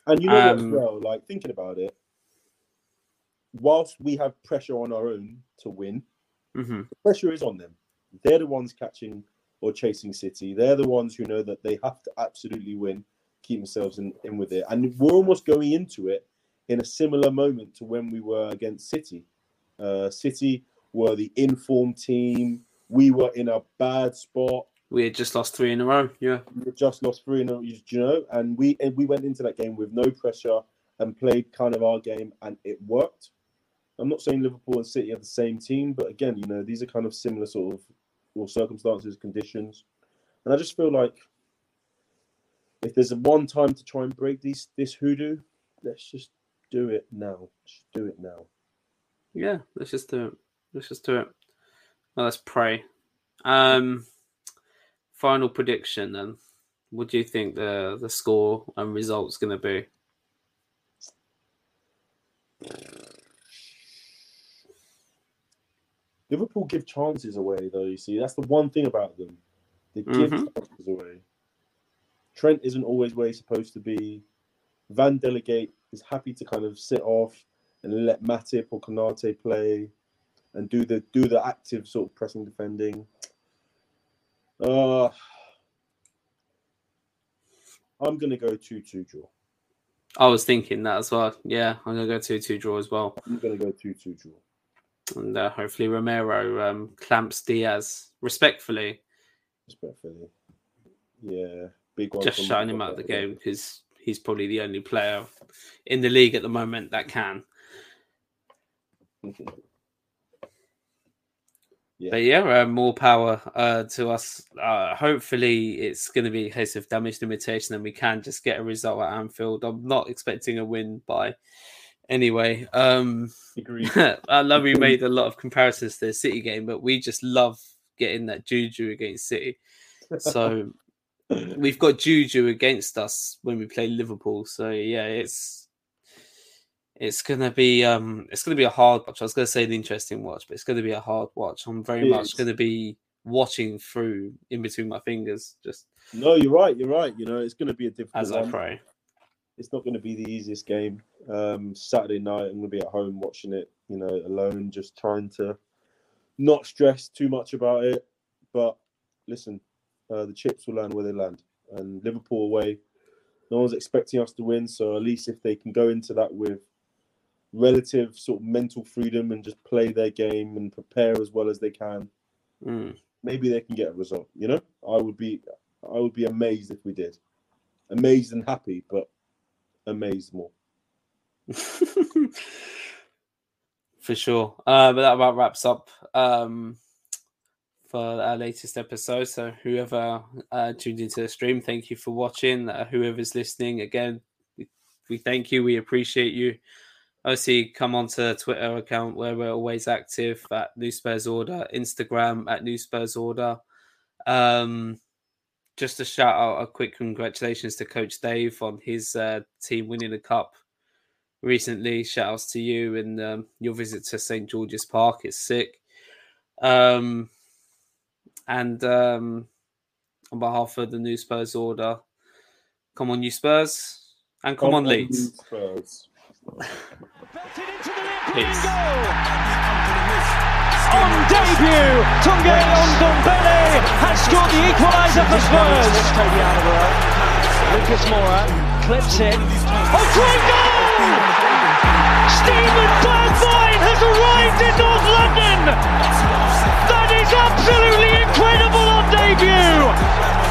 And you know what as Um, well, like thinking about it, whilst we have pressure on our own to win, hmm the pressure is on them. They're the ones catching or chasing City. They're the ones who know that they have to absolutely win, keep themselves in, in with it. And we're almost going into it in a similar moment to when we were against City. Uh, City were the informed team. We were in a bad spot. We had just lost three in a row. Yeah, We just lost three in a row. you know, and we and we went into that game with no pressure and played kind of our game, and it worked. I'm not saying Liverpool and City are the same team, but again, you know, these are kind of similar sort of or circumstances, conditions, and I just feel like if there's a one time to try and break these this hoodoo, let's just do it now. Just do it now. yeah. Let's just do it. Let's just do it. Well, let's pray. Um, final prediction then. What do you think the the score and results going to be? Liverpool give chances away, though. You see, that's the one thing about them. They give Mhm. chances away. Trent isn't always where he's supposed to be. Van delegate is happy to kind of sit off and let Matip or Konate play and do the do the active sort of pressing defending. Uh, I'm gonna go two two draw. I was thinking that as well. Yeah, I'm gonna go two two draw as well. I'm gonna go two two draw. And uh, hopefully Romero um, clamps Diaz respectfully. Respectfully, yeah, big one. Just shutting him out of the game because he's probably the only player in the league at the moment that can. *laughs* Yeah. But yeah, uh, more power uh, to us. Uh, hopefully, it's going to be a case of damage limitation, and we can just get a result at Anfield. I'm not expecting a win by anyway. Um, *laughs* I love we made a lot of comparisons to the City game, but we just love getting that juju against City. So *laughs* we've got juju against us when we play Liverpool. So yeah, it's it's gonna be um it's gonna be a hard watch. I was gonna say an interesting watch, but it's gonna be a hard watch. I'm very it much is. gonna be watching through in between my fingers. Just no, you're right. You're right. You know, it's gonna be a difficult. As one. I pray, it's not gonna be the easiest game. Um, Saturday night, I'm gonna be at home watching it. You know, alone, just trying to not stress too much about it. But listen, uh, the chips will land where they land, and Liverpool away. No one's expecting us to win, so at least if they can go into that with relative sort of mental freedom and just play their game and prepare as well as they can, mm. maybe they can get a result. You know, I would be, I would be amazed if we did. Amazed and happy, but amazed more. *laughs* For sure. Uh, but that about wraps up um, for our latest episode. So whoever uh, tuned into the stream, thank you for watching. Uh, whoever's listening, again, we, we thank you. We appreciate you obviously come onto the Twitter account where we're always active at New Spurs Order, Instagram at New Spurs Order. Um, just to shout out a quick congratulations to Coach Dave on his uh, team winning the cup recently. Shout outs to you and um, your visit to St George's Park. It's sick. Um, and um, on behalf of the New Spurs Order, come on, New Spurs, and come, come on, Leeds. Peace. On debut, Tanguy Ndombele has scored the equaliser for Spurs. Lucas Moura clips it. Oh, great goal! Steven Bergwijn has arrived in North London. That is absolutely incredible on debut.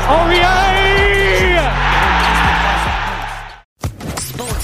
Oh yeah! Sports